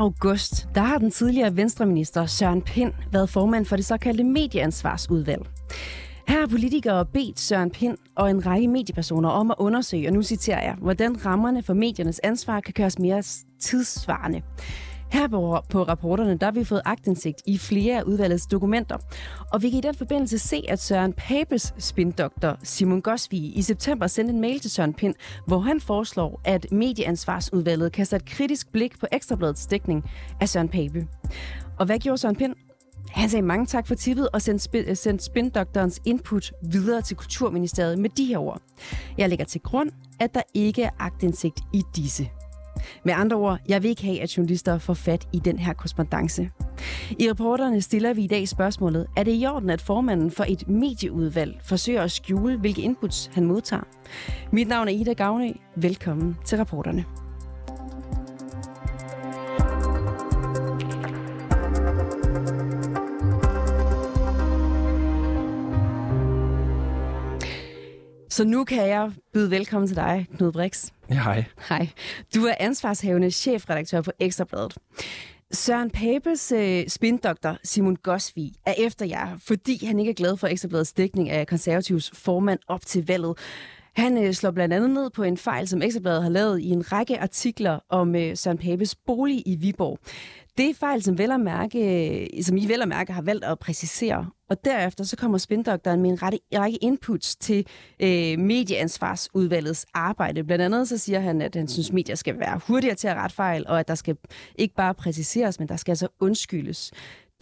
august, der har den tidligere venstreminister Søren Pind været formand for det såkaldte medieansvarsudvalg. Her har politikere bedt Søren Pind og en række mediepersoner om at undersøge, og nu citerer jeg, hvordan rammerne for mediernes ansvar kan køres mere tidssvarende. Her på, på rapporterne, der har vi fået agtindsigt i flere af udvalgets dokumenter. Og vi kan i den forbindelse se, at Søren Papes spindoktor Simon Gosvig i september sendte en mail til Søren Pind, hvor han foreslår, at medieansvarsudvalget kaster et kritisk blik på Ekstrabladets dækning af Søren Pape. Og hvad gjorde Søren Pind? Han sagde mange tak for tippet og sendte, sp- sendte spindoktorens input videre til Kulturministeriet med de her ord. Jeg lægger til grund, at der ikke er agtindsigt i disse. Med andre ord, jeg vil ikke have, at journalister får fat i den her korrespondence. I reporterne stiller vi i dag spørgsmålet, er det i orden, at formanden for et medieudvalg forsøger at skjule, hvilke inputs han modtager? Mit navn er Ida Gavnø. Velkommen til reporterne. Så nu kan jeg byde velkommen til dig, Knud Brix. Ja, hej. Hej. Du er ansvarshavende chefredaktør på Ekstrabladet. Søren Papes øh, spindoktor Simon Gosvig er efter jer, fordi han ikke er glad for Ekstrabladets dækning af konservativs formand op til valget. Han øh, slår blandt andet ned på en fejl, som Ekstrabladet har lavet i en række artikler om øh, Søren Papes bolig i Viborg. Det er fejl, som, vel at mærke, øh, som I vel at mærke har valgt at præcisere. Og derefter så kommer spindoktoren med en rette, række inputs til øh, medieansvarsudvalgets arbejde. Blandt andet så siger han, at han synes, medier skal være hurtigere til at rette fejl, og at der skal ikke bare præciseres, men der skal altså undskyldes.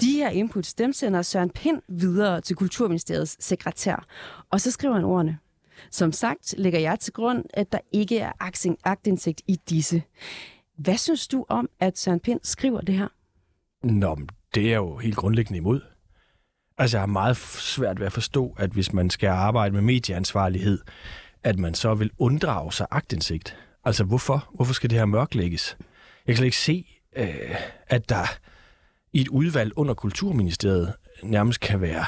De her inputs, dem sender Søren Pind videre til Kulturministeriets sekretær. Og så skriver han ordene. Som sagt lægger jeg til grund, at der ikke er aktindsigt i disse. Hvad synes du om, at Søren Pind skriver det her? Nå, det er jo helt grundlæggende imod. Altså, jeg har meget svært ved at forstå, at hvis man skal arbejde med medieansvarlighed, at man så vil unddrage sig agtindsigt. Altså, hvorfor? Hvorfor skal det her mørklægges? Jeg kan slet ikke se, øh, at der i et udvalg under Kulturministeriet nærmest kan være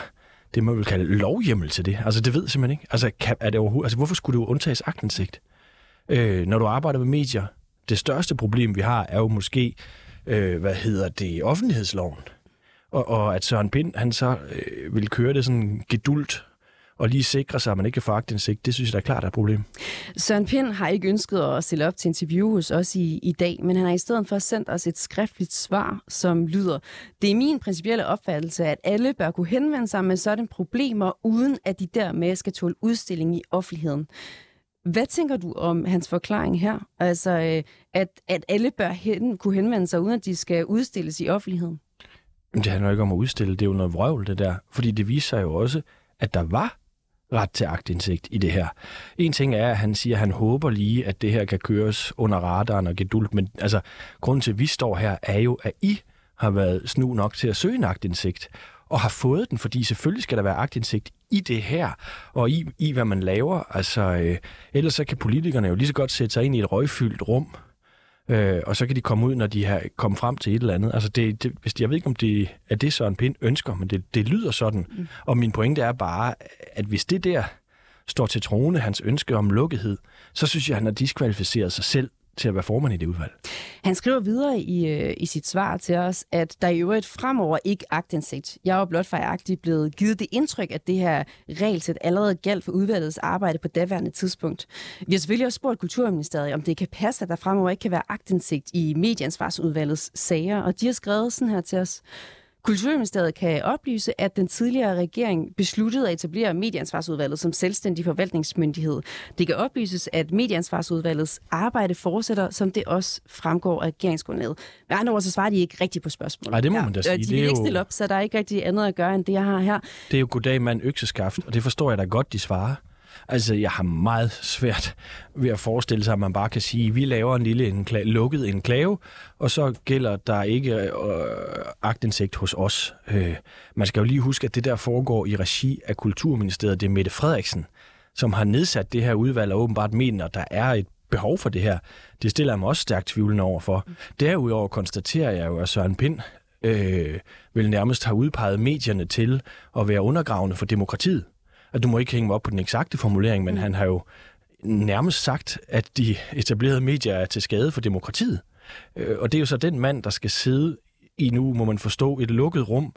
det, man vil kalde lovhjemmel til det. Altså, det ved jeg simpelthen ikke. Altså, kan, er det overhovedet, altså hvorfor skulle du undtages agtindsigt? Øh, når du arbejder med medier, det største problem, vi har, er jo måske, øh, hvad hedder det, offentlighedsloven. Og, og at Søren Pind, han så øh, vil køre det sådan gedult og lige sikre sig, at man ikke kan få agtindsigt, det synes jeg da er klart er et problem. Søren Pind har ikke ønsket at stille op til interview hos os i, i dag, men han har i stedet for sendt os et skriftligt svar, som lyder, det er min principielle opfattelse, at alle bør kunne henvende sig med sådan problemer, uden at de dermed skal tåle udstilling i offentligheden. Hvad tænker du om hans forklaring her? Altså, øh, at, at alle bør hen, kunne henvende sig, uden at de skal udstilles i offentligheden? Det handler jo ikke om at udstille, det er jo noget vrøvl, det der. Fordi det viser sig jo også, at der var ret til agtindsigt i det her. En ting er, at han siger, at han håber lige, at det her kan køres under radaren og gedult, men altså, grunden til, at vi står her, er jo, at I har været snu nok til at søge en agtindsigt, og har fået den, fordi selvfølgelig skal der være agtindsigt i det her, og i, i hvad man laver. Altså, øh, ellers så kan politikerne jo lige så godt sætte sig ind i et røgfyldt rum, øh, og så kan de komme ud, når de har kommet frem til et eller andet. Altså, det, det, hvis, jeg ved ikke, om det er det, Søren Pind ønsker, men det, det lyder sådan. Mm. Og min pointe er bare, at hvis det der står til trone, hans ønske om lukkethed, så synes jeg, at han har diskvalificeret sig selv til at være formand i det udvalg. Han skriver videre i, øh, i sit svar til os, at der i øvrigt fremover ikke agtindsigt. Jeg er jo blot fejagtigt blevet givet det indtryk, at det her regelsæt allerede galt for udvalgets arbejde på daværende tidspunkt. Vi har selvfølgelig også spurgt Kulturministeriet, om det kan passe, at der fremover ikke kan være agtindsigt i medieansvarsudvalgets sager, og de har skrevet sådan her til os. Kulturministeriet kan oplyse, at den tidligere regering besluttede at etablere Medieansvarsudvalget som selvstændig forvaltningsmyndighed. Det kan oplyses, at Medieansvarsudvalgets arbejde fortsætter, som det også fremgår af regeringsgrundlaget. Med andre ord, så svarer de ikke rigtigt på spørgsmålet. Nej, det må man da sige. De vil ikke stille op, så der er ikke rigtig andet at gøre, end det, jeg har her. Det er jo goddag mand økseskaft, og det forstår jeg da godt, de svarer. Altså, jeg har meget svært ved at forestille sig, at man bare kan sige, at vi laver en lille enkla- lukket enklave, og så gælder der ikke øh, agtindsigt hos os. Øh, man skal jo lige huske, at det der foregår i regi af Kulturministeriet. Det er Mette Frederiksen, som har nedsat det her udvalg, og åbenbart mener, at der er et behov for det her. Det stiller jeg mig også stærkt tvivlende over for. Derudover konstaterer jeg jo, at Søren Pind øh, vil nærmest have udpeget medierne til at være undergravende for demokratiet at du må ikke hænge mig op på den eksakte formulering, men mm. han har jo nærmest sagt, at de etablerede medier er til skade for demokratiet. Øh, og det er jo så den mand, der skal sidde i nu, må man forstå, et lukket rum,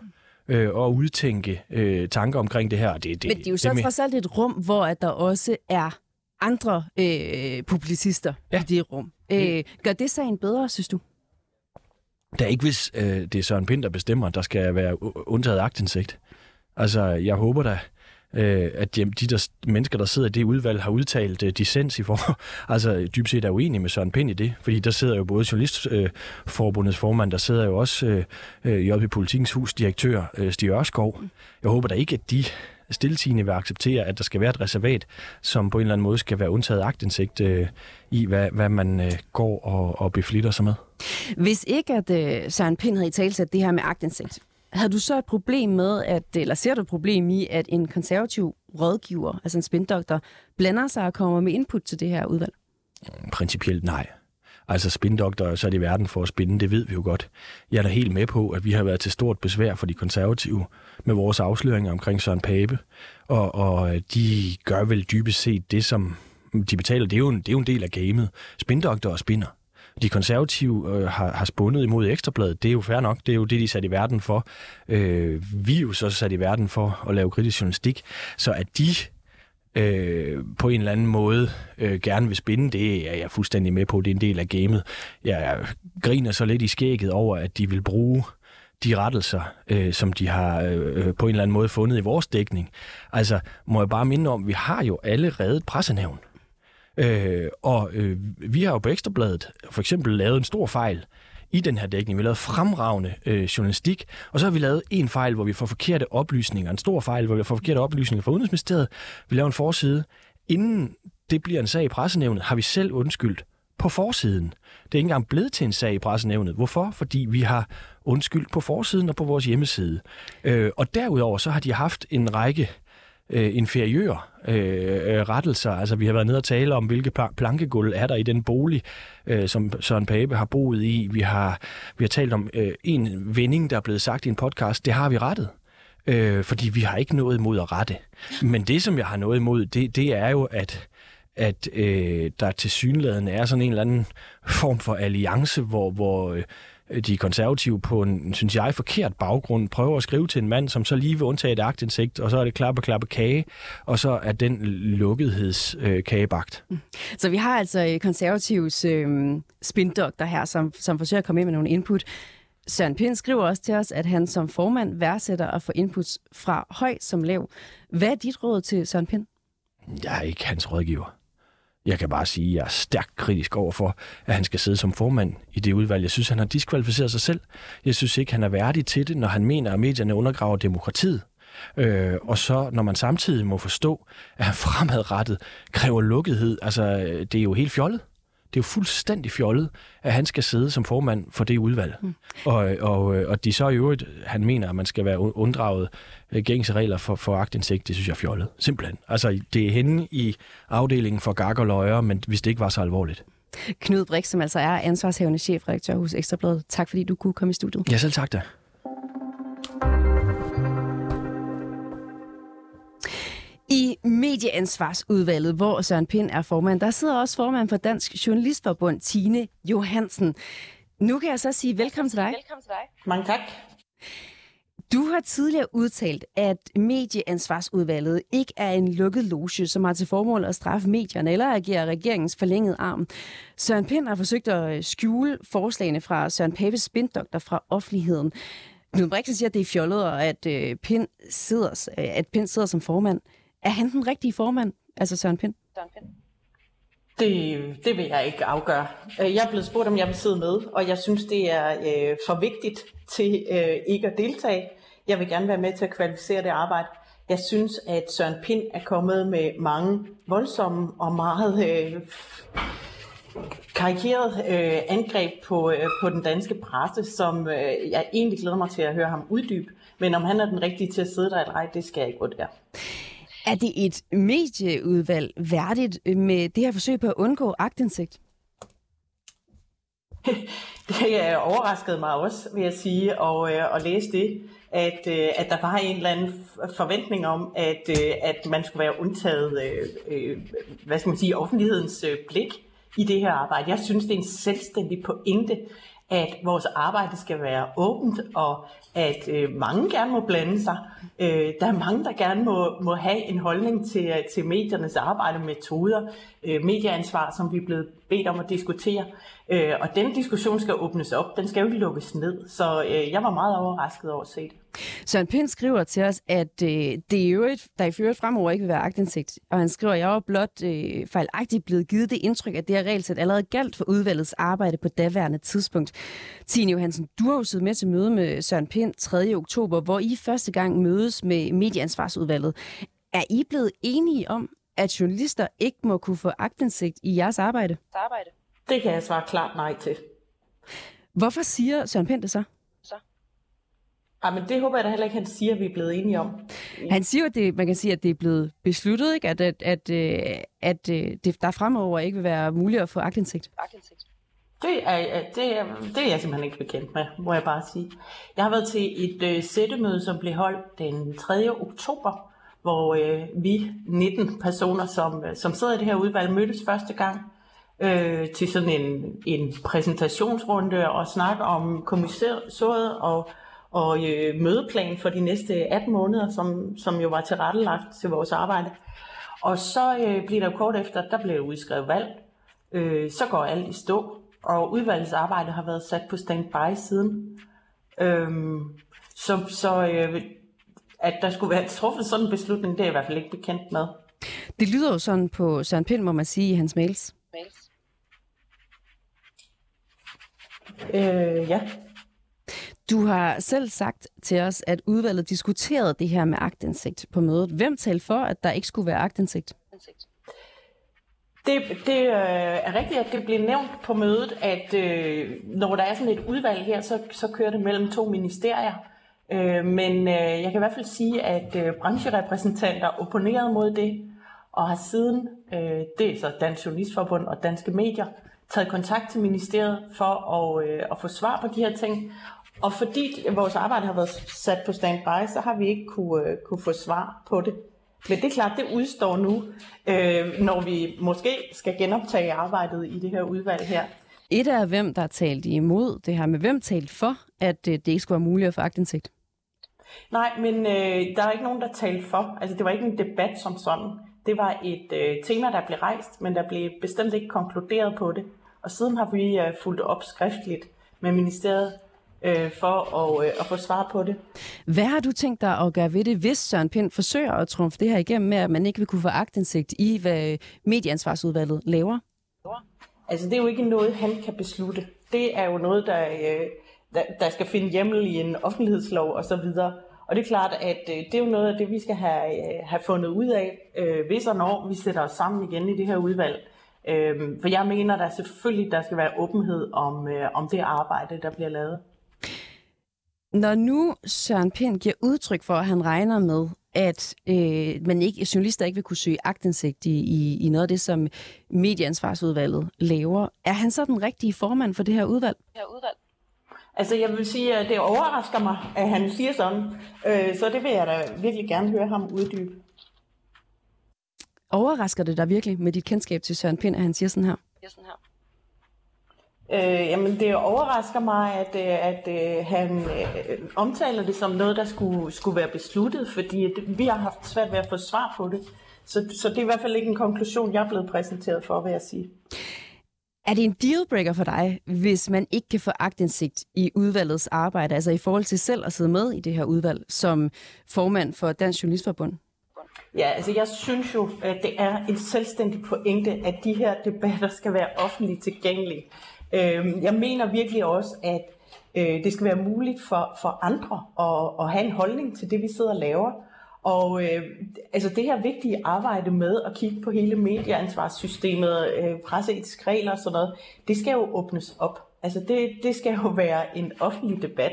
øh, og udtænke øh, tanker omkring det her. Det, det, Men det er jo så det trods alt et rum, hvor at der også er andre øh, publicister ja. i det rum. Øh, gør det sagen bedre, synes du? Der er ikke, hvis øh, det er Søren Pind, der bestemmer, der skal være undtaget agtindsigt. Altså, jeg håber da, øh, at de, de der mennesker, der sidder i det udvalg, har udtalt øh, dissens i for, altså dybt set er uenige med Søren Pind i det, fordi der sidder jo både Journalistforbundets øh, formand, der sidder jo også øh, øh JP Politikens Hus direktør øh, Stig Ørskov. Jeg håber da ikke, at de stilletigende vil acceptere, at der skal være et reservat, som på en eller anden måde skal være undtaget agtindsigt øh, i, hvad, hvad man øh, går og, og beflitter sig med. Hvis ikke at øh, Søren Pind havde i talsat det her med agtindsigt, havde du så et problem med, at, eller ser du et problem i, at en konservativ rådgiver, altså en spindoktor, blander sig og kommer med input til det her udvalg? Mm, principielt nej. Altså spindoktor er sat i verden for at spinde, det ved vi jo godt. Jeg er da helt med på, at vi har været til stort besvær for de konservative med vores afsløringer omkring Søren Pape, og, og øh, de gør vel dybest set det, som de betaler. Det er jo en, det er jo en del af gamet. Spindoktor og spinder. De konservative øh, har, har spundet imod Ekstrabladet. Det er jo fair nok. Det er jo det, de er sat i verden for. Øh, vi er jo så sat i verden for at lave kritisk journalistik. Så at de øh, på en eller anden måde øh, gerne vil spinde, det er jeg fuldstændig med på. Det er en del af gamet. Jeg griner så lidt i skægget over, at de vil bruge de rettelser, øh, som de har øh, på en eller anden måde fundet i vores dækning. Altså, må jeg bare minde om, vi har jo allerede et pressenævn. Øh, og øh, vi har jo på Ekstrabladet for eksempel lavet en stor fejl i den her dækning. Vi har lavet fremragende øh, journalistik, og så har vi lavet en fejl, hvor vi får forkerte oplysninger, en stor fejl, hvor vi får forkerte oplysninger fra Udenrigsministeriet. Vi laver en forside. Inden det bliver en sag i pressenævnet, har vi selv undskyldt på forsiden. Det er ikke engang blevet til en sag i pressenævnet. Hvorfor? Fordi vi har undskyldt på forsiden og på vores hjemmeside. Øh, og derudover så har de haft en række øh, inferiør øh, øh, rettelser. Altså, vi har været nede og tale om, hvilke plankegulv er der i den bolig, øh, som Søren Pape har boet i. Vi har, vi har talt om øh, en vending, der er blevet sagt i en podcast. Det har vi rettet. Øh, fordi vi har ikke noget imod at rette. Men det, som jeg har noget imod, det, det er jo, at at øh, der til synligheden er sådan en eller anden form for alliance, hvor, hvor øh, de konservative på en, synes jeg, forkert baggrund prøver at skrive til en mand, som så lige vil undtage et agtindsigt, og så er det klappe, klappe kage, og så er den lukketheds øh. Mm. Så vi har altså øh, konservativs øh, spindokter her, som, som forsøger at komme ind med nogle input. Søren Pind skriver også til os, at han som formand værdsætter at få inputs fra høj som lav. Hvad er dit råd til Søren Pind? Jeg er ikke hans rådgiver. Jeg kan bare sige, at jeg er stærkt kritisk over for, at han skal sidde som formand i det udvalg. Jeg synes, han har diskvalificeret sig selv. Jeg synes ikke, han er værdig til det, når han mener, at medierne undergraver demokratiet. Øh, og så når man samtidig må forstå, at han fremadrettet kræver lukkethed, altså øh, det er jo helt fjollet. Det er jo fuldstændig fjollet, at han skal sidde som formand for det udvalg. Mm. Og, og, og de så i øvrigt, han mener, at man skal være unddraget øh, gængse regler for, for agtindsigt, det synes jeg er fjollet. Simpelthen. Altså, det er henne i afdelingen for gak og løjer, men hvis det ikke var så alvorligt. Knud Brix, som altså er ansvarshævende chefredaktør hos Ekstrabladet. Tak fordi du kunne komme i studiet. Ja, selv tak da. Medieansvarsudvalget, hvor Søren Pind er formand, der sidder også formand for Dansk Journalistforbund, Tine Johansen. Nu kan jeg så sige velkommen til dig. Velkommen til dig. Mange tak. Du har tidligere udtalt, at medieansvarsudvalget ikke er en lukket loge, som har til formål at straffe medierne eller agere regeringens forlængede arm. Søren Pind har forsøgt at skjule forslagene fra Søren Papes spindoktor fra offentligheden. Knud Brixen siger, at det er fjollet, og at, øh, Pind sidder, at Pind sidder som formand. Er han den rigtige formand, altså Søren Pind? Søren Pind. Det, det vil jeg ikke afgøre. Øh, jeg er blevet spurgt, om jeg vil sidde med, og jeg synes, det er øh, for vigtigt til øh, ikke at deltage. Jeg vil gerne være med til at kvalificere det arbejde. Jeg synes, at Søren Pind er kommet med mange voldsomme og meget øh, karikeret øh, angreb på, øh, på den danske presse, som øh, jeg egentlig glæder mig til at høre ham uddybe. Men om han er den rigtige til at sidde der eller ej, det skal jeg ikke vurdere. Er det et medieudvalg værdigt øh, med det her forsøg på at undgå agtindsigt? det er overrasket mig også, vil jeg sige, og, øh, at læse det, at, øh, at der var en eller anden forventning om, at, øh, at man skulle være undtaget, øh, øh, hvad skal man sige, offentlighedens blik i det her arbejde. Jeg synes, det er en selvstændig pointe, at vores arbejde skal være åbent, og at øh, mange gerne må blande sig. Øh, der er mange, der gerne må, må have en holdning til, øh, til mediernes arbejde, metoder, øh, medieansvar, som vi er blevet bedt om at diskutere. Øh, og den diskussion skal åbnes op, den skal jo ikke lukkes ned. Så øh, jeg var meget overrasket over at se det. Søren Pind skriver til os, at øh, det er jo et, der i øvrigt fremover ikke vil være agtindsigt. Og han skriver, at jeg var blot øh, fejlagtigt blevet givet det indtryk, at det her regelsæt allerede galt for udvalgets arbejde på daværende tidspunkt. Tine Johansen, du har jo siddet med til møde med Søren Pind 3. oktober, hvor I første gang mødes med medieansvarsudvalget. Er I blevet enige om, at journalister ikke må kunne få agtindsigt i jeres arbejde? arbejde. Det kan jeg svare klart nej til. Hvorfor siger Søren Pind det så? Ja, men det håber jeg da heller ikke, han siger, at vi er blevet enige om. Han siger, at det, man kan sige, at det er blevet besluttet, ikke? at, at, at, at, at øh, det, der fremover ikke vil være muligt at få agtindsigt. Agtindsigt. Det er, det, er, det er jeg simpelthen ikke bekendt med, må jeg bare sige. Jeg har været til et øh, sættemøde, som blev holdt den 3. oktober, hvor øh, vi 19 personer, som, øh, som sidder i det her udvalg, mødtes første gang øh, til sådan en, en præsentationsrunde og snak om kommissoriet og og øh, mødeplan for de næste 18 måneder, som, som jo var tilrettelagt til vores arbejde. Og så øh, bliver der kort efter, der blev udskrevet valg. Øh, så går alt i stå, og udvalgets arbejde har været sat på standby siden. Øh, så så øh, at der skulle være truffet sådan en beslutning, det er jeg i hvert fald ikke bekendt med. Det lyder jo sådan på Søren Pind, må man sige, i hans mails. Mails? Øh, ja. Du har selv sagt til os, at udvalget diskuterede det her med agtindsigt på mødet. Hvem talte for, at der ikke skulle være agtindsigt? Det, det øh, er rigtigt, at det blev nævnt på mødet, at øh, når der er sådan et udvalg her, så, så kører det mellem to ministerier. Øh, men øh, jeg kan i hvert fald sige, at øh, brancherepræsentanter opponerede mod det, og har siden, øh, det er så Dansk Journalistforbund og Danske Medier, taget kontakt til ministeriet for at, øh, at få svar på de her ting. Og fordi vores arbejde har været sat på standby, så har vi ikke kunne, øh, kunne få svar på det. Men det er klart, det udstår nu, øh, når vi måske skal genoptage arbejdet i det her udvalg her. Et af hvem, der har talt imod det her, med hvem talt for, at øh, det ikke skulle være muligt at få agtindsigt? Nej, men øh, der er ikke nogen, der talte for. Altså, det var ikke en debat som sådan. Det var et øh, tema, der blev rejst, men der blev bestemt ikke konkluderet på det. Og siden har vi øh, fulgt op skriftligt med ministeriet øh, for at, øh, at få svar på det. Hvad har du tænkt dig at gøre ved det, hvis Søren Pind forsøger at trumfe det her igennem med, at man ikke vil kunne få agtindsigt i, hvad medieansvarsudvalget laver? Altså, det er jo ikke noget, han kan beslutte. Det er jo noget, der, øh, der, der skal finde hjemmel i en offentlighedslov og så videre. Og det er klart, at øh, det er jo noget af det, vi skal have, øh, have fundet ud af, øh, hvis og når vi sætter os sammen igen i det her udvalg. Øh, for jeg mener, der selvfølgelig der skal være åbenhed om, øh, om det arbejde, der bliver lavet. Når nu Søren Pind giver udtryk for, at han regner med, at øh, man ikke, journalister ikke vil kunne søge agtindsigt i, i, i noget af det, som medieansvarsudvalget laver, er han så den rigtige formand for det her udvalg? Her udvalg. Altså jeg vil sige, at det overrasker mig, at han siger sådan, øh, så det vil jeg da virkelig gerne høre ham uddybe. Overrasker det dig virkelig med dit kendskab til Søren Pind, at han siger sådan her? Sådan her. Øh, jamen, det overrasker mig, at, øh, at, at øh, han øh, omtaler det som noget, der skulle, skulle være besluttet, fordi det, vi har haft svært ved at få svar på det. Så, så det er i hvert fald ikke en konklusion, jeg er blevet præsenteret for, vil jeg sige. Er det en dealbreaker for dig, hvis man ikke kan få agtindsigt i udvalgets arbejde, altså i forhold til selv at sidde med i det her udvalg som formand for Dansk Journalistforbund? Ja, altså jeg synes jo, at det er en selvstændig pointe, at de her debatter skal være offentligt tilgængelige. Øh, jeg mener virkelig også, at øh, det skal være muligt for, for andre at, at have en holdning til det, vi sidder og laver. Og øh, altså det her vigtige arbejde med at kigge på hele medieansvarssystemet, øh, presseetiske regler og sådan noget, det skal jo åbnes op. Altså det, det skal jo være en offentlig debat.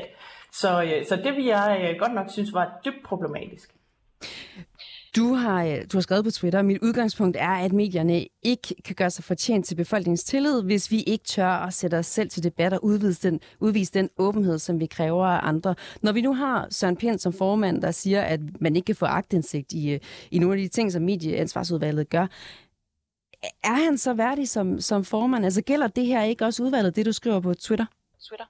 Så, øh, så det vil jeg øh, godt nok synes var dybt problematisk. Du har, øh, du har skrevet på Twitter, mit udgangspunkt er, at medierne ikke kan gøre sig fortjent til befolkningens tillid, hvis vi ikke tør at sætte os selv til debat og udvise den, udvise den åbenhed, som vi kræver af andre. Når vi nu har Søren Pind som formand, der siger, at man ikke kan få agtindsigt i, øh, i nogle af de ting, som medieansvarsudvalget gør, er han så værdig som, som formand? Altså gælder det her ikke også udvalget, det du skriver på Twitter? Twitter?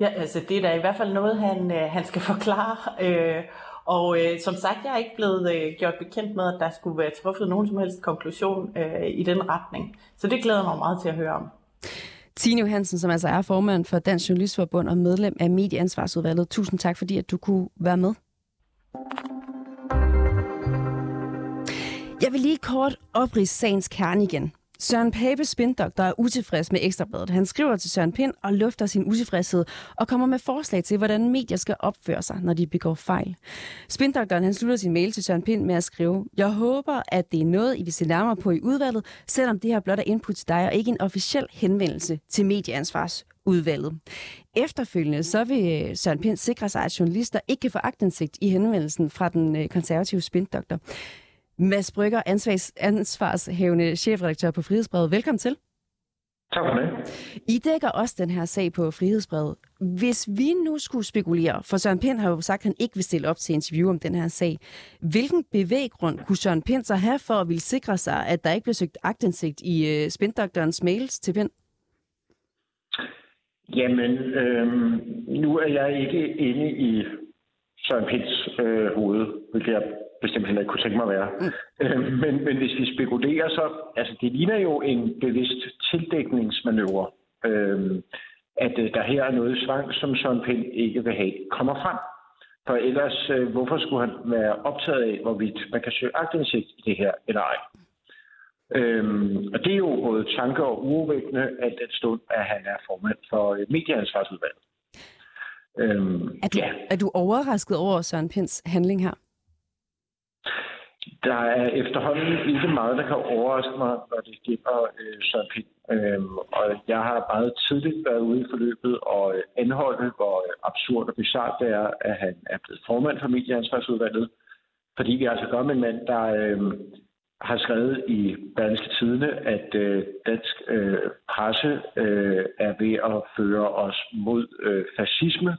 Ja, altså det er da i hvert fald noget, han, øh, han skal forklare. Øh, og øh, som sagt, jeg er ikke blevet øh, gjort bekendt med, at der skulle være truffet nogen som helst konklusion øh, i den retning. Så det glæder mig meget til at høre om. Tine Johansen, som altså er formand for Dansk Journalistforbund og medlem af Medieansvarsudvalget. Tusind tak, fordi at du kunne være med. Jeg vil lige kort oprise sagens kerne igen. Søren Pape Spindoktor er utilfreds med Ekstrabladet. Han skriver til Søren Pind og lufter sin utilfredshed og kommer med forslag til, hvordan medier skal opføre sig, når de begår fejl. Spindoktoren han slutter sin mail til Søren Pind med at skrive, Jeg håber, at det er noget, I vil se nærmere på i udvalget, selvom det her blot er input til dig og ikke en officiel henvendelse til medieansvarsudvalget. Efterfølgende så vil øh, Søren Pind sikre sig, at journalister ikke kan få agtindsigt i henvendelsen fra den øh, konservative spindoktor. Mads Brygger, ansvars, ansvarshævende chefredaktør på Frihedsbrevet. Velkommen til. Tak for det. I dækker også den her sag på Frihedsbrevet. Hvis vi nu skulle spekulere, for Søren Pind har jo sagt, at han ikke vil stille op til interview om den her sag. Hvilken bevæggrund kunne Søren Pind så have for at ville sikre sig, at der ikke blev søgt agtindsigt i uh, spindoktorens mails til Pind? Jamen, øh, nu er jeg ikke inde i Søren Pinds øh, hoved, hvilket jeg bestemt heller ikke kunne tænke mig at være. Mm. Øh, men, men hvis vi spekulerer, så altså, det ligner jo en bevidst tildækningsmanøvre, øh, at øh, der her er noget svang, som Søren Pind ikke vil have, kommer frem. For ellers, øh, hvorfor skulle han være optaget af, hvorvidt man kan søge agtindsigt i det her eller ej? Øhm, og det er jo både tanke og urovækkende, at den stund, at han er formand for øh, medieansvarsudvalget. Øhm, er, du, ja. er du overrasket over Søren Pinds handling her? Der er efterhånden ikke meget, der kan overraske mig, når det gælder øh, Søren Pind. Øhm, og jeg har meget tidligt været ude i forløbet og øh, anholde, hvor øh, absurd og bizart det er, at han er blevet formand for medieansvarsudvalget. Fordi vi altså gør med en mand, der øh, har skrevet i Berlingske Tidene, at øh, dansk øh, presse øh, er ved at føre os mod øh, fascisme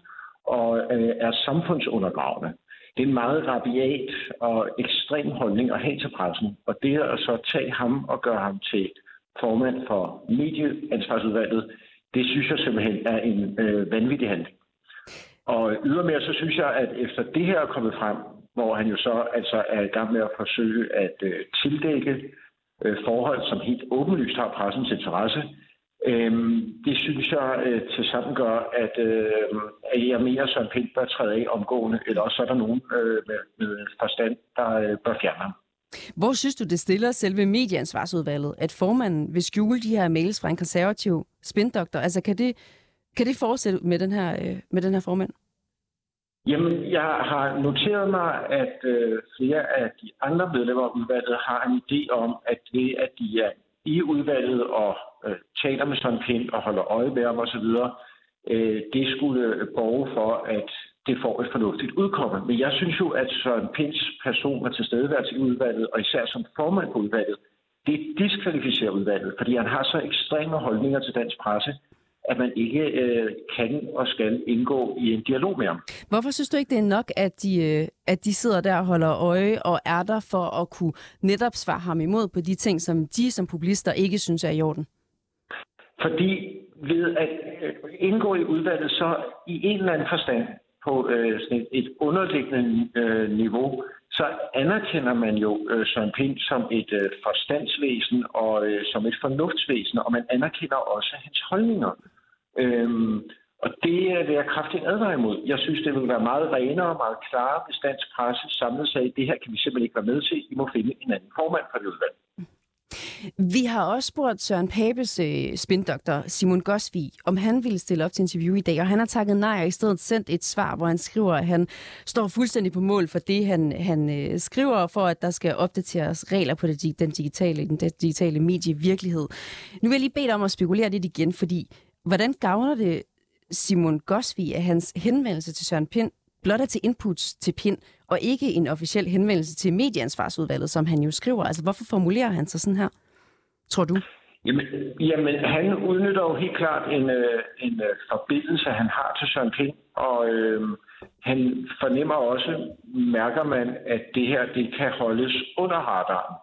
og øh, er samfundsundergravende. Det er en meget rabiat og ekstrem holdning at have til pressen. Og det at så tage ham og gøre ham til formand for medieansvarsudvalget, det synes jeg simpelthen er en øh, vanvittig handling. Og ydermere så synes jeg, at efter det her er kommet frem, hvor han jo så altså er i gang med at forsøge at øh, tildække øh, forhold, som helt åbenlyst har pressens interesse, Øhm, det synes jeg øh, til sammen gør, at, øh, at jeg mener, at Søren Pind bør træde af omgående, eller også er der nogen øh, med, med forstand, der øh, bør fjerne ham. Hvor synes du, det stiller selve medieansvarsudvalget, at formanden vil skjule de her mails fra en konservativ spindoktor? Altså, kan det, kan det fortsætte med den her, øh, med den her formand? Jamen, jeg har noteret mig, at øh, flere af de andre medlemmer af udvalget har en idé om, at det, at de er i udvalget og øh, taler med Søren Pind og holder øje med ham osv., øh, det skulle øh, borge for, at det får et fornuftigt udkomme. Men jeg synes jo, at Søren Pinds person er til stedeværelse i udvalget, og især som formand på udvalget, det diskvalificerer udvalget, fordi han har så ekstreme holdninger til dansk presse, at man ikke øh, kan og skal indgå i en dialog med ham. Hvorfor synes du ikke, det er nok, at de, øh, at de sidder der og holder øje og er der for at kunne netop svare ham imod på de ting, som de som publister ikke synes er i orden? Fordi ved at øh, indgå i udvalget, så i en eller anden forstand på øh, sådan et, et underliggende øh, niveau, så anerkender man jo øh, Søren Pind som et øh, forstandsvæsen og øh, som et fornuftsvæsen, og man anerkender også hans holdninger. Øhm, og det vil jeg kraftigt advare imod. Jeg synes, det vil være meget renere og meget klarere, hvis dansk presse samlet sig det her kan vi simpelthen ikke være med til. I må finde en anden formand for det udvalg. Vi har også spurgt Søren Papes øh, spindoktor Simon Gosvig, om han ville stille op til interview i dag, og han har takket nej og i stedet sendt et svar, hvor han skriver, at han står fuldstændig på mål for det, han, han øh, skriver, for at der skal opdateres regler på det, den, digitale, den digitale medievirkelighed. Nu vil jeg lige bede dig om at spekulere lidt igen, fordi hvordan gavner det Simon Gosvi, at hans henvendelse til Søren Pind blot er til inputs til Pind, og ikke en officiel henvendelse til medieansvarsudvalget, som han jo skriver. Altså, hvorfor formulerer han sig sådan her, tror du? Jamen, jamen han udnytter jo helt klart en, øh, en øh, forbindelse, han har til Søren Pind, og øh, han fornemmer også, mærker man, at det her det kan holdes under radaren.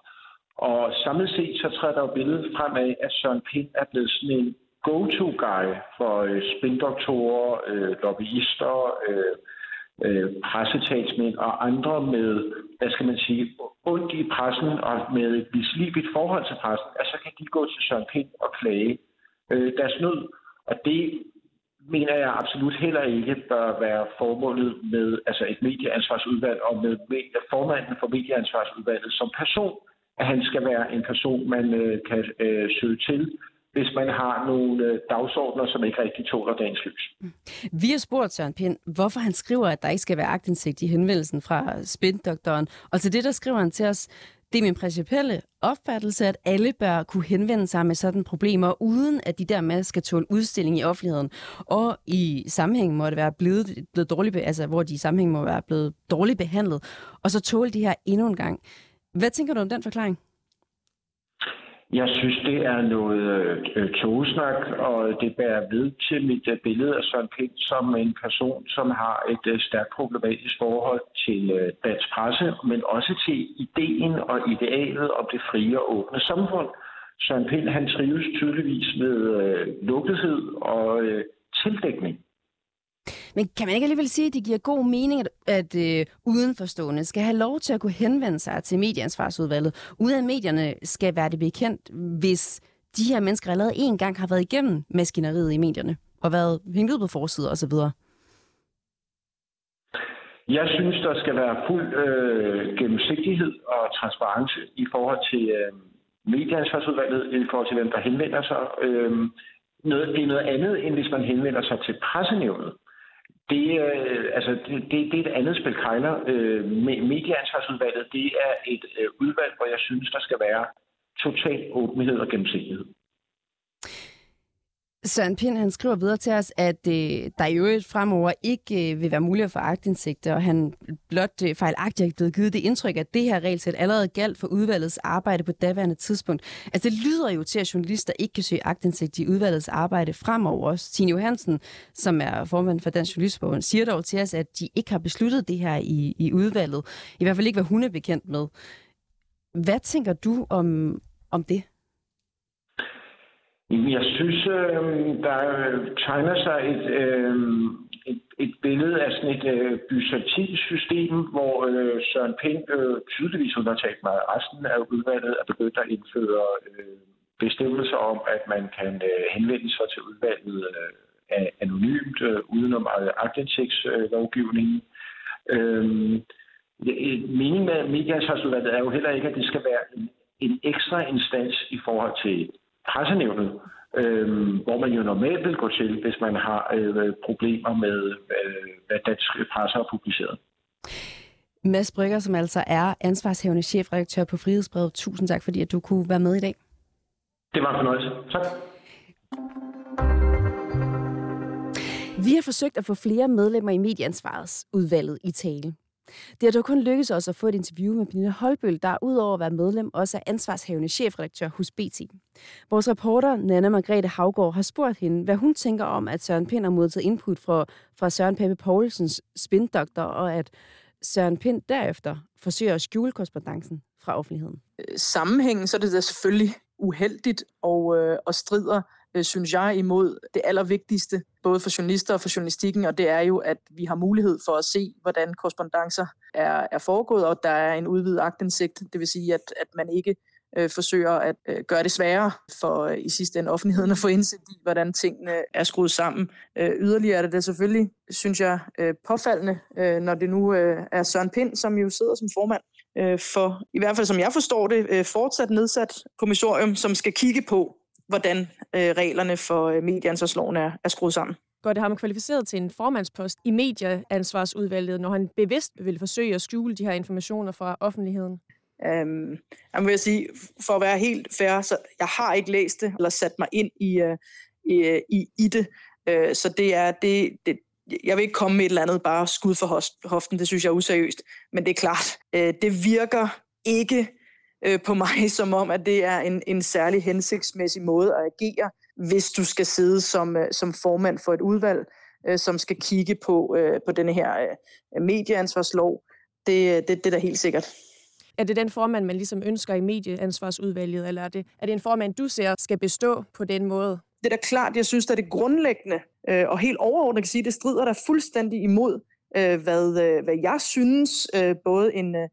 Og samlet set så træder der jo billedet frem af, at Søren Pind er blevet sådan en go-to-guy for øh, spindoktorer, øh, lobbyister, øh, øh, pressetalsmænd og andre med, hvad skal man sige, ondt i pressen og med et misligeligt forhold til pressen, at så kan de gå til Søren Pind og klage øh, deres nød. Og det mener jeg absolut heller ikke bør være formålet med altså et medieansvarsudvalg og med formanden for medieansvarsudvalget som person, at han skal være en person, man øh, kan øh, søge til, hvis man har nogle øh, dagsordner, som ikke rigtig tåler dagens lys. Mm. Vi har spurgt Søren Pind, hvorfor han skriver, at der ikke skal være agtindsigt i henvendelsen fra spindoktoren. Og til det, der skriver han til os, det er min principielle opfattelse, at alle bør kunne henvende sig med sådan problemer, uden at de dermed skal tåle udstilling i offentligheden. Og i sammenhæng må det være blevet, blevet dårligt, altså hvor de i sammenhæng må være blevet dårligt behandlet, og så tåle det her endnu en gang. Hvad tænker du om den forklaring? Jeg synes, det er noget øh, øh togesnak, og det bærer ved til mit øh, billede af Søren Pind som en person, som har et øh, stærkt problematisk forhold til øh, dansk presse, men også til ideen og idealet om det frie og åbne samfund. Søren Pind, han trives tydeligvis med øh, lukkethed og øh, tildækning. Men kan man ikke alligevel sige, at det giver god mening, at, at øh, udenforstående skal have lov til at kunne henvende sig til medieansvarsudvalget, uden at medierne skal være det bekendt, hvis de her mennesker allerede en gang har været igennem maskineriet i medierne og været hængt ud på forsider osv.? Jeg synes, der skal være fuld øh, gennemsigtighed og transparens i forhold til øh, medieansvarsudvalget, i forhold til hvem der henvender sig. Øh, noget, det er noget andet, end hvis man henvender sig til pressenævnet. Det, øh, altså, det, det, det er et andet spil kejler. Øh, medieansvarsudvalget, det er et øh, udvalg, hvor jeg synes, der skal være total åbenhed og gennemsigtighed. Søren Pind, han skriver videre til os, at øh, der i øvrigt fremover ikke øh, vil være muligt at få agtindsigt, og han blot øh, fejlagtigt er blevet givet det indtryk, at det her regelsæt allerede galt for udvalgets arbejde på daværende tidspunkt. Altså det lyder jo til, at journalister ikke kan søge agtindsigt i udvalgets arbejde fremover Signe Tine Johansen, som er formand for Dansk Journalistforbund, siger dog til os, at de ikke har besluttet det her i, i udvalget. I hvert fald ikke, hvad hun er bekendt med. Hvad tænker du om, om det? Jeg synes, øh, der tegner sig et, øh, et, et billede af sådan et øh, byzantinsk system, hvor øh, Søren Pind øh, tydeligvis undertalt meget resten af udvalget er begyndt at indføre øh, bestemmelser om, at man kan øh, henvende sig til udvalget øh, anonymt, øh, udenom aktindsigtslovgivningen. Øhm, øh, meningen med medieansvarsudvalget er jo heller ikke, at det skal være en, en ekstra instans i forhold til pressenævnet, øh, hvor man jo normalt vil gå til, hvis man har øh, problemer med, øh, hvad dansk presse har publiceret. Mads Brygger, som altså er ansvarshævende chefredaktør på Frihedsbrevet. Tusind tak, fordi at du kunne være med i dag. Det var en fornøjelse. Tak. Vi har forsøgt at få flere medlemmer i medieansvarsudvalget i tale. Det har dog kun lykkedes os at få et interview med Pernille Holbøl, der udover at være medlem også er ansvarshavende chefredaktør hos BT. Vores reporter, Nana Margrethe Havgård, har spurgt hende, hvad hun tænker om, at Søren Pind har modtaget input fra, fra Søren Pape Poulsens spindoktor, og at Søren Pind derefter forsøger at skjule korrespondancen fra offentligheden. Øh, sammenhængen, så er det da selvfølgelig uheldigt og, øh, og strider øh, synes jeg, imod det allervigtigste, både for journalister og for journalistikken, og det er jo, at vi har mulighed for at se, hvordan korrespondencer er, er foregået, og der er en udvidet agtindsigt. Det vil sige, at, at man ikke øh, forsøger at øh, gøre det sværere for øh, i sidste ende offentligheden at få indsigt i, hvordan tingene er skruet sammen. Øh, yderligere er det, det selvfølgelig, synes jeg, øh, påfaldende, øh, når det nu øh, er Søren Pind, som jo sidder som formand øh, for, i hvert fald som jeg forstår det, øh, fortsat nedsat kommissorium, som skal kigge på, hvordan øh, reglerne for øh, medieansvarsloven er, er skruet sammen. Går det ham kvalificeret til en formandspost i medieansvarsudvalget, når han bevidst vil forsøge at skjule de her informationer fra offentligheden? Um, jeg vil sige, for at være helt fair, så jeg har ikke læst det, eller sat mig ind i, uh, i, i, i det. Uh, så det er, det, det, jeg vil ikke komme med et eller andet bare skud for hoften, det synes jeg er useriøst. Men det er klart, uh, det virker ikke øh, på mig, som om, at det er en, en særlig hensigtsmæssig måde at agere, hvis du skal sidde som, øh, som formand for et udvalg, øh, som skal kigge på, øh, på denne her øh, medieansvarslov. Det, det, det er da helt sikkert. Er det den formand, man ligesom ønsker i medieansvarsudvalget, eller er det, er det en formand, du ser skal bestå på den måde? Det er da klart, jeg synes, at det grundlæggende øh, og helt overordnet kan sige, det strider der fuldstændig imod, øh, hvad, øh, hvad jeg synes, øh, både en, øh,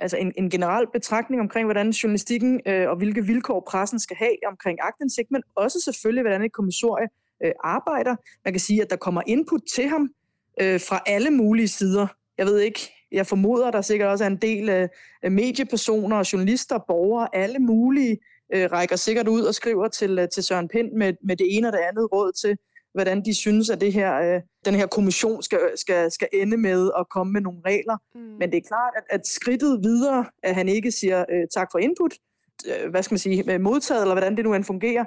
altså en, en generel betragtning omkring, hvordan journalistikken øh, og hvilke vilkår pressen skal have omkring agtindsigt, men også selvfølgelig, hvordan et kommissorie øh, arbejder. Man kan sige, at der kommer input til ham øh, fra alle mulige sider. Jeg ved ikke, jeg formoder, at der sikkert også er en del øh, mediepersoner, journalister, borgere, alle mulige øh, rækker sikkert ud og skriver til, øh, til Søren Pind med, med det ene og det andet råd til, hvordan de synes, at det her, øh, den her kommission skal, skal, skal ende med at komme med nogle regler. Mm. Men det er klart, at, at skridtet videre, at han ikke siger øh, tak for input, øh, hvad skal man sige, modtaget, eller hvordan det nu end fungerer.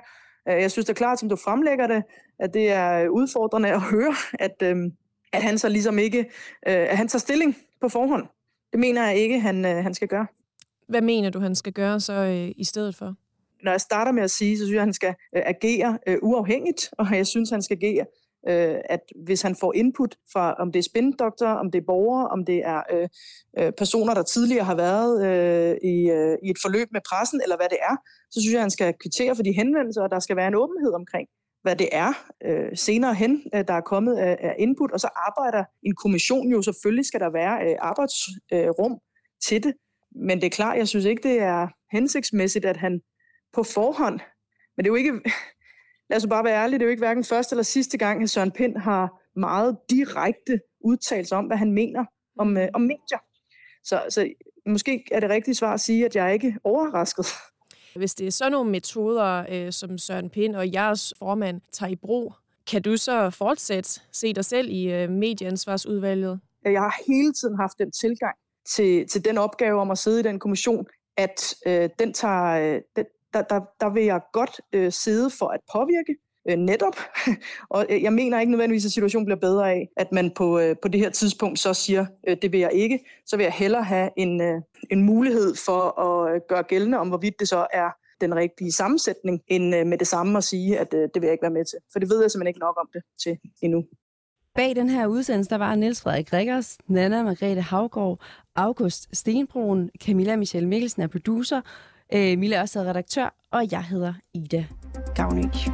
Øh, jeg synes det er klart, som du fremlægger det, at det er udfordrende at høre, at, øh, at han så ligesom ikke, øh, at han tager stilling på forhånd. Det mener jeg ikke, han, øh, han skal gøre. Hvad mener du, han skal gøre så øh, i stedet for? Når jeg starter med at sige, så synes jeg, at han skal øh, agere øh, uafhængigt, og jeg synes, han skal agere, øh, at hvis han får input fra, om det er spindoktor, om det er borgere, om det er øh, øh, personer, der tidligere har været øh, i, øh, i et forløb med pressen, eller hvad det er, så synes jeg, at han skal kvittere for de henvendelser, og der skal være en åbenhed omkring, hvad det er øh, senere hen, øh, der er kommet af, af input, og så arbejder en kommission jo, selvfølgelig skal der være øh, arbejdsrum øh, til det, men det er klart, jeg synes ikke, det er hensigtsmæssigt, at han på forhånd. Men det er jo ikke, lad os bare være ærlige, det er jo ikke hverken første eller sidste gang, at Søren Pind har meget direkte udtalt sig om, hvad han mener om, øh, om medier. Så, så måske er det rigtige svar at sige, at jeg er ikke overrasket. Hvis det er sådan nogle metoder, øh, som Søren Pind og jeres formand tager i brug, kan du så fortsætte se dig selv i øh, medieansvarsudvalget? Jeg har hele tiden haft den tilgang til, til den opgave om at sidde i den kommission, at øh, den, tager, øh, den, der, der, der vil jeg godt øh, sidde for at påvirke øh, netop. og øh, jeg mener ikke nødvendigvis, at situationen bliver bedre af, at man på, øh, på det her tidspunkt så siger, øh, det vil jeg ikke. Så vil jeg hellere have en, øh, en mulighed for at øh, gøre gældende om, hvorvidt det så er den rigtige sammensætning, end øh, med det samme at sige, at øh, det vil jeg ikke være med til. For det ved jeg simpelthen ikke nok om det til endnu. Bag den her udsendelse, der var Niels Frederik Rikkers, Nana Margrethe Havgård, August Stenbroen, Camilla Michelle Mikkelsen er producer, Øh, Mille er også redaktør, og jeg hedder Ida Gavnik.